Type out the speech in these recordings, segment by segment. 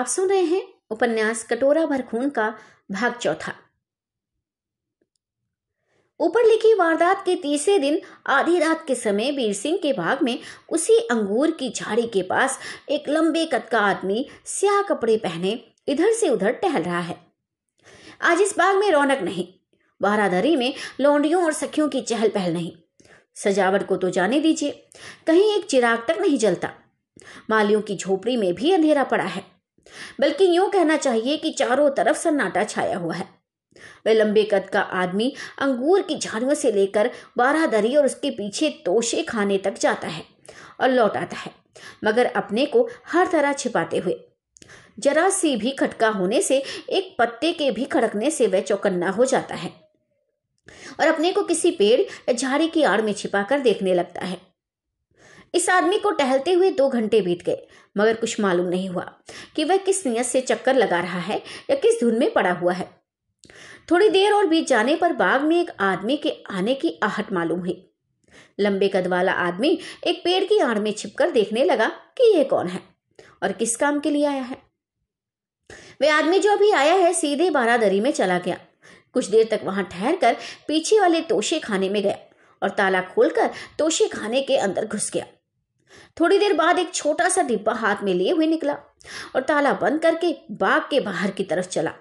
आप सुन रहे हैं उपन्यास कटोरा भर खून का भाग चौथा। ऊपर लिखी वारदात के तीसरे दिन आधी रात के समय वीर सिंह के भाग में उसी अंगूर की झाड़ी के पास एक लंबे कद का आदमी स्याह कपड़े पहने इधर से उधर टहल रहा है। आज इस बाग में रौनक नहीं, बारादरी में लौंडियों और सखियों की चहल पहल नहीं। सजावट को तो जाने दीजिए, कहीं एक चिराग तक नहीं जलता। मालियों की झोपड़ी में भी अंधेरा पड़ा है। बल्कि यूँ कहना चाहिए कि चारों तरफ़ सन्नाटा छाया हुआ है। वह लंबे कद का आदमी अंगूर की झाड़ियों से लेकर बारादरी और उसके पीछे तोशे खाने तक जाता है और लौट आता है, मगर अपने को हर तरह छिपाते हुए। जरा सी भी खटका होने से, एक पत्ते के भी खड़कने से वह चौकन्ना हो जाता है और अपने को किसी पेड़ या झाड़ी की आड़ में छिपाकर देखने लगता है। इस आदमी को टहलते हुए दो घंटे बीत गए, मगर कुछ मालूम नहीं हुआ कि वह किस नियत से चक्कर लगा रहा है या किस धुन में पड़ा हुआ है। थोड़ी देर और बीत जाने पर बाग में एक आदमी के आने की आहट मालूम हुई। लंबे कद वाला आदमी एक पेड़ की आड़ में छिपकर देखने लगा कि यह कौन है और किस काम के लिए आया है। वे आदमी जो अभी आया है सीधे बारादरी में चला गया। कुछ देर तक वहाँ ठहर कर पीछे वाले तोशे खाने में गया और ताला खोलकर तोशे खाने के अंदर घुस गया। थोड़ी देर बाद एक छोटा सा डिब्बा हाथ में लिए हुए निकला और ताला बंद करके बाग के बाहर की तरफ़ चला।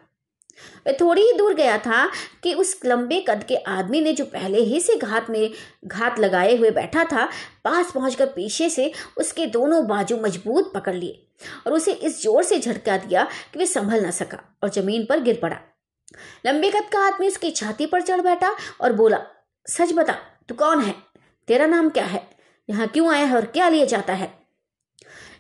थोड़ी ही दूर गया था कि उस लंबे कद के आदमी ने जो पहले ही से घात में घात लगाए हुए बैठा था, पास पहुंचकर पीछे से उसके दोनों बाजू मज़बूत पकड़ लिए और उसे इस ज़ोर से झटका दिया कि वह संभल न सका और ज़मीन पर गिर पड़ा। लंबे कद का आदमी उसकी छाती पर चढ़ बैठा और बोला, सच बता, तू कौन है? तेरा नाम क्या है? यहाँ क्यों आया है और क्या लिए जाता है?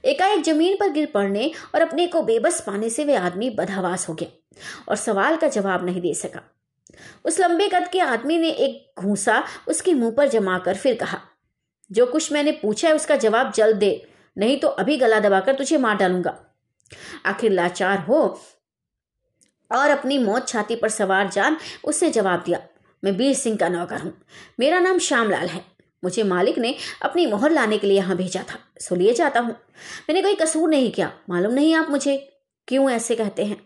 एकाएक ज़मीन पर गिर पड़ने और अपने को बेबस पाने से वे आदमी बदहवास हो गया और सवाल का जवाब नहीं दे सका। उस लंबे कद के आदमी ने एक घूसा उसके मुँह पर जमाकर फिर कहा, जो कुछ मैंने पूछा है उसका जवाब जल्द दे, नहीं तो अभी गला दबाकर तुझे मार डालूँगा। आखिर लाचार हो और अपनी मौत छाती पर सवार जान उसने जवाब दिया, मैं बीर सिंह का नौकर हूँ। मेरा नाम श्यामलाल है। मुझे मालिक ने अपनी मोहर लाने के लिए यहाँ भेजा था, सो लिए जाता हूँ। मैंने कोई कसूर नहीं किया? मालूम नहीं आप मुझे क्यों ऐसे कहते हैं?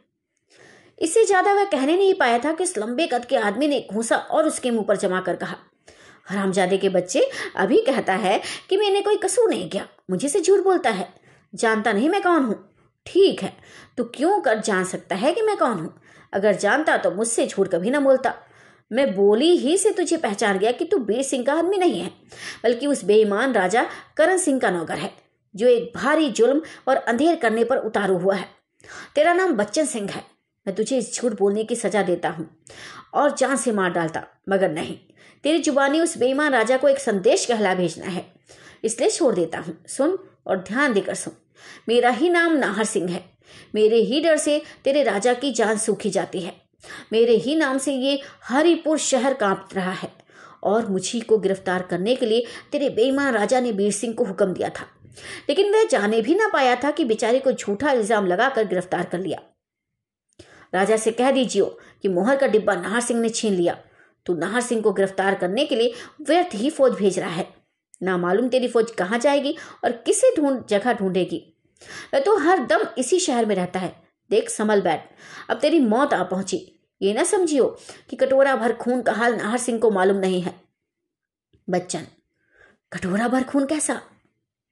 इससे ज़्यादा वह कहने नहीं पाया था कि उस लंबे कद के आदमी ने घूसा और उसके मुँह पर जमा कर कहा, हरामजादे के बच्चे, अभी कहता है कि मैंने कोई कसूर नहीं किया, मुझे से झूठ बोलता है। जानता नहीं मैं कौन हूँ? ठीक है, तू क्यों कर जान सकता है कि मैं कौन हूँ? अगर जानता तो मुझसे झूठ कभी ना बोलता। मैं बोली ही से तुझे पहचान गया कि तू बीर सिंह का आदमी नहीं है, बल्कि उस बेईमान राजा करण सिंह का नौकर है, जो एक भारी जुल्म और अंधेर करने पर उतारू हुआ है। तेरा नाम बच्चन सिंह है। मैं तुझे इस झूठ बोलने की सजा देता हूँ और जान से मार डालता, मगर नहीं। तेरी जुबानी उस बेईमान राजा को एक संदेश कहला भेजना है, इसलिए छोड़ देता हूँ। सुन और ध्यान देकर सुन। मेरा ही नाम नाहर सिंह है। मेरे ही डर से तेरे राजा की जान सूखी जाती है। मेरे ही नाम से ये हरिपुर शहर काँप रहा है। और मुझी को गिरफ़्तार करने के लिए तेरे बेईमान राजा ने बीर सिंह को हुक्म दिया था। लेकिन वह जाने भी ना पाया था कि बेचारे को झूठा इल्ज़ाम लगाकर गिरफ़्तार कर लिया। राजा से कह दीजिए कि मोहर का डिब्बा नाहर सिंह ने छीन लिया। तू नाहर सिंह को गिरफ़्तार करने के लिए व्यर्थ ही फौज भेज रहा है। ना मालूम तेरी फौज कहाँ जाएगी और किसे ढूंढ, जगह ढूंढेगी। वह तो हर दम इसी शहर में रहता है। देख संभल बैठ। अब तेरी मौत आ पहुँची। ये ना समझियो कि कटोरा भर खून का हाल नाहर सिंह को मालूम नहीं है। बच्चन, कटोरा भर खून कैसा?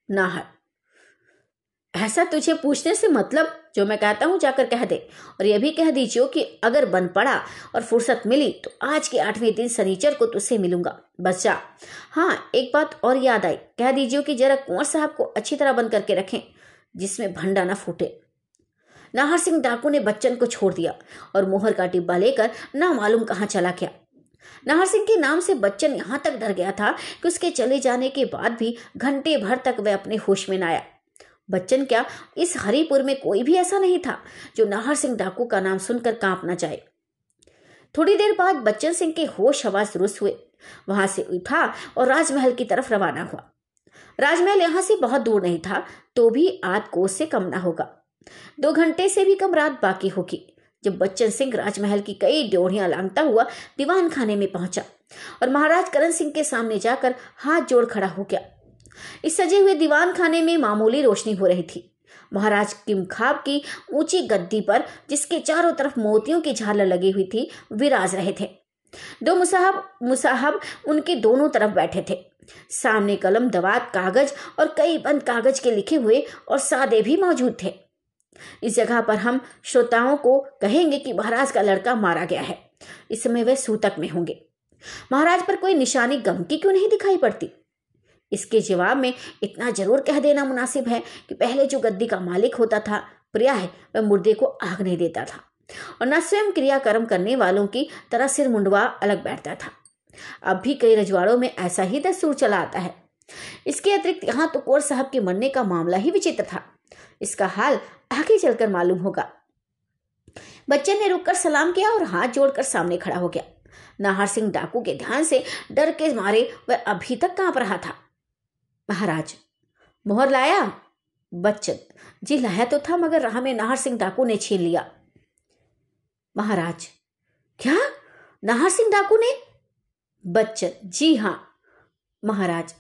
नाहर, ऐसा तुझे पूछने से मतलब जो मैं कहता हूँ जाकर कह दे और यह भी कह दीजिए कि अगर बन पड़ा और फुर्सत मिली तो आज के आठवें दिन सनीचर को तुझसे मिलूँगा। बस जा। हाँ एक बात और याद आई। कह दीजिए कि जरा कुंवर साहब को अच्छी तरह बंद करके रखें, जिसमें भंडा ना फूटे। नाहर सिंह डाकू ने बच्चन को छोड़ दिया और मोहर का डिब्बा लेकर ना मालूम कहाँ चला गया। नाहर सिंह के नाम से बच्चन यहाँ तक डर गया था कि उसके चले जाने के बाद भी घंटे भर तक वह अपने होश में न आया। बच्चन क्या इस हरिपुर में कोई भी ऐसा नहीं था जो नाहर सिंह डाकू का नाम सुनकर काँप ना जाए। थोड़ी देर बाद बच्चन सिंह के होश हवास दुरुस्त हुए। वहाँ से उठा और राजमहल की तरफ़ रवाना हुआ। राजमहल यहाँ से बहुत दूर नहीं था तो भी आध कोस से कम ना होगा। दो घंटे से भी कम रात बाकी होगी, जब बच्चन सिंह राजमहल की कई ड्योढ़ियाँ लांगता हुआ दीवान खाने में पहुँचा और महाराज करण सिंह के सामने जाकर हाथ जोड़ खड़ा हो गया। इस सजे हुए दीवान खाने में मामूली रोशनी हो रही थी। महाराज किमखाब की ऊँची गद्दी पर, जिसके चारों तरफ़ मोतियों की झालर लगी हुई थी, विराज रहे थे। दो मुसाहब मुसाहब उनके दोनों तरफ़ बैठे थे। सामने कलम, दवात, कागज़ और कई बंद कागज़ के लिखे हुए और सादे भी मौजूद थे। इस जगह पर हम श्रोताओं को कहेंगे कि महाराज का लड़का मारा गया है। इस समय वे सूतक में होंगे। महाराज पर कोई निशानी गम की क्यों नहीं दिखाई पड़ती? इसके जवाब में इतना ज़रूर कह देना मुनासिब है कि पहले जो गद्दी का मालिक होता था, प्रिया है, वह मुर्दे को आग नहीं देता था। और न स्वयं क्रियाकर्म करने वालों की तरह सिर मुंडवा अलग बैठता था। अब भी कई रजवाड़ों में ऐसा ही दस्तूर चला आता है। इसके अतिरिक्त यहाँ तो कौर साहब के मरने का मामला ही विचित्र था। इसका हाल आगे चलकर मालूम होगा। बच्चन ने रुककर सलाम किया और हाथ जोड़कर सामने खड़ा हो गया। नाहर सिंह डाकू के ध्यान से डर के मारे वह अभी तक काँप रहा था। महाराज, मोहर लाया? बच्चन, जी लाया तो था, मगर राह में नाहर सिंह डाकू ने छीन लिया। महाराज, क्या? नाहर सिंह डाकू ने? बच्चन, जी हाँ। महाराज,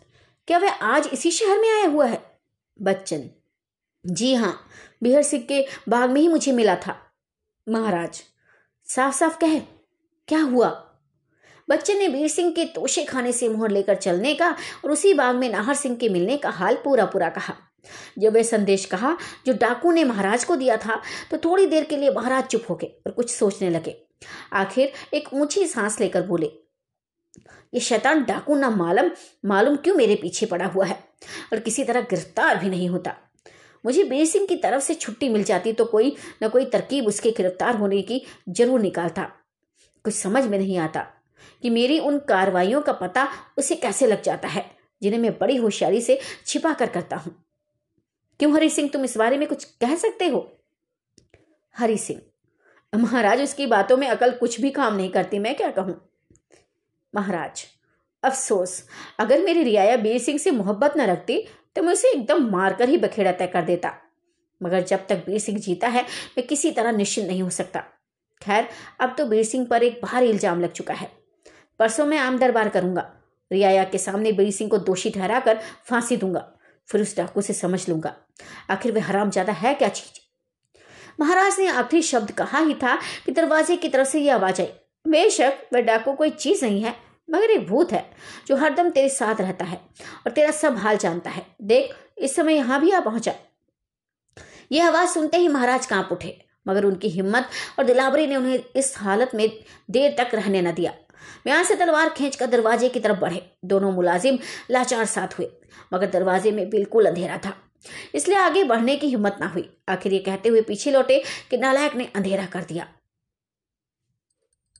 क्या वह आज इसी शहर में आया हुआ है? बच्चन जी हाँ बिहर सिंह के बाग में ही मुझे मिला था। महाराज साफ़ साफ़ कहे, क्या हुआ? बच्चे ने वीर सिंह के तोशे खाने से मोहर लेकर चलने का और उसी बाग में नाहर सिंह के मिलने का हाल पूरा पूरा कहा। जब वह संदेश कहा, जो डाकू ने महाराज को दिया था तो थोड़ी देर के लिए महाराज चुप हो गए और कुछ सोचने लगे। आखिर एक ऊँची सांस लेकर बोले ये शैतान डाकू ना मालूम मालूम क्यों मेरे पीछे पड़ा हुआ है? और किसी तरह गिरफ़्तार भी नहीं होता। मुझे बीर सिंह की तरफ़ से छुट्टी मिल जाती तो कोई न कोई तरकीब उसके गिरफ़्तार होने की ज़रूर निकालता। कुछ समझ में नहीं आता कि मेरी उन कार्रवाइयों का पता उसे कैसे लग जाता है, जिन्हें मैं बड़ी होशियारी से छिपा कर करता हूँ। क्यों हरि सिंह, तुम इस बारे में कुछ कह सकते हो? हरि सिंह, महाराज, उसकी बातों में अकल कुछ भी काम नहीं करती, मैं क्या कहूँ? महाराज, अफसोस, अगर मेरी रियाया बीर सिंह से मोहब्बत न रखती तो मैं उसे एकदम मारकर ही बखेड़ा तय कर देता। मगर जब तक बीर सिंह जीता है, मैं किसी तरह निश्चिंत नहीं हो सकता। खैर, अब तो बीर सिंह पर एक भारी इल्ज़ाम लग चुका है। परसों मैं आम दरबार करूँगा। रियाया के सामने बीर सिंह को दोषी ठहराकर फांसी दूँगा। फिर उस डाकू से समझ लूँगा। आखिर वह हराम ज़्यादा है क्या चीज़? महाराज ने आखिरी शब्द कहा ही था कि दरवाजे की तरफ़ से यह आवाज़ आई। बेशक वह डाकू कोई चीज़ नहीं है। मगर एक भूत है, जो हरदम तेरे साथ रहता है और तेरा सब हाल जानता है। देख, इस समय यहाँ भी आ पहुँचा। यह आवाज़ सुनते ही महाराज काँप उठे, मगर उनकी हिम्मत और दिलावरी ने उन्हें इस हालत में देर तक रहने न दिया। म्यान से तलवार खींचकर दरवाजे की तरफ़ बढ़े। दोनों मुलाजिम लाचार साथ हुए, मगर दरवाजे में बिल्कुल अंधेरा था। इसलिए आगे बढ़ने की हिम्मत ना हुई। आखिर ये कहते हुए पीछे लौटे कि नालायक ने अंधेरा कर दिया।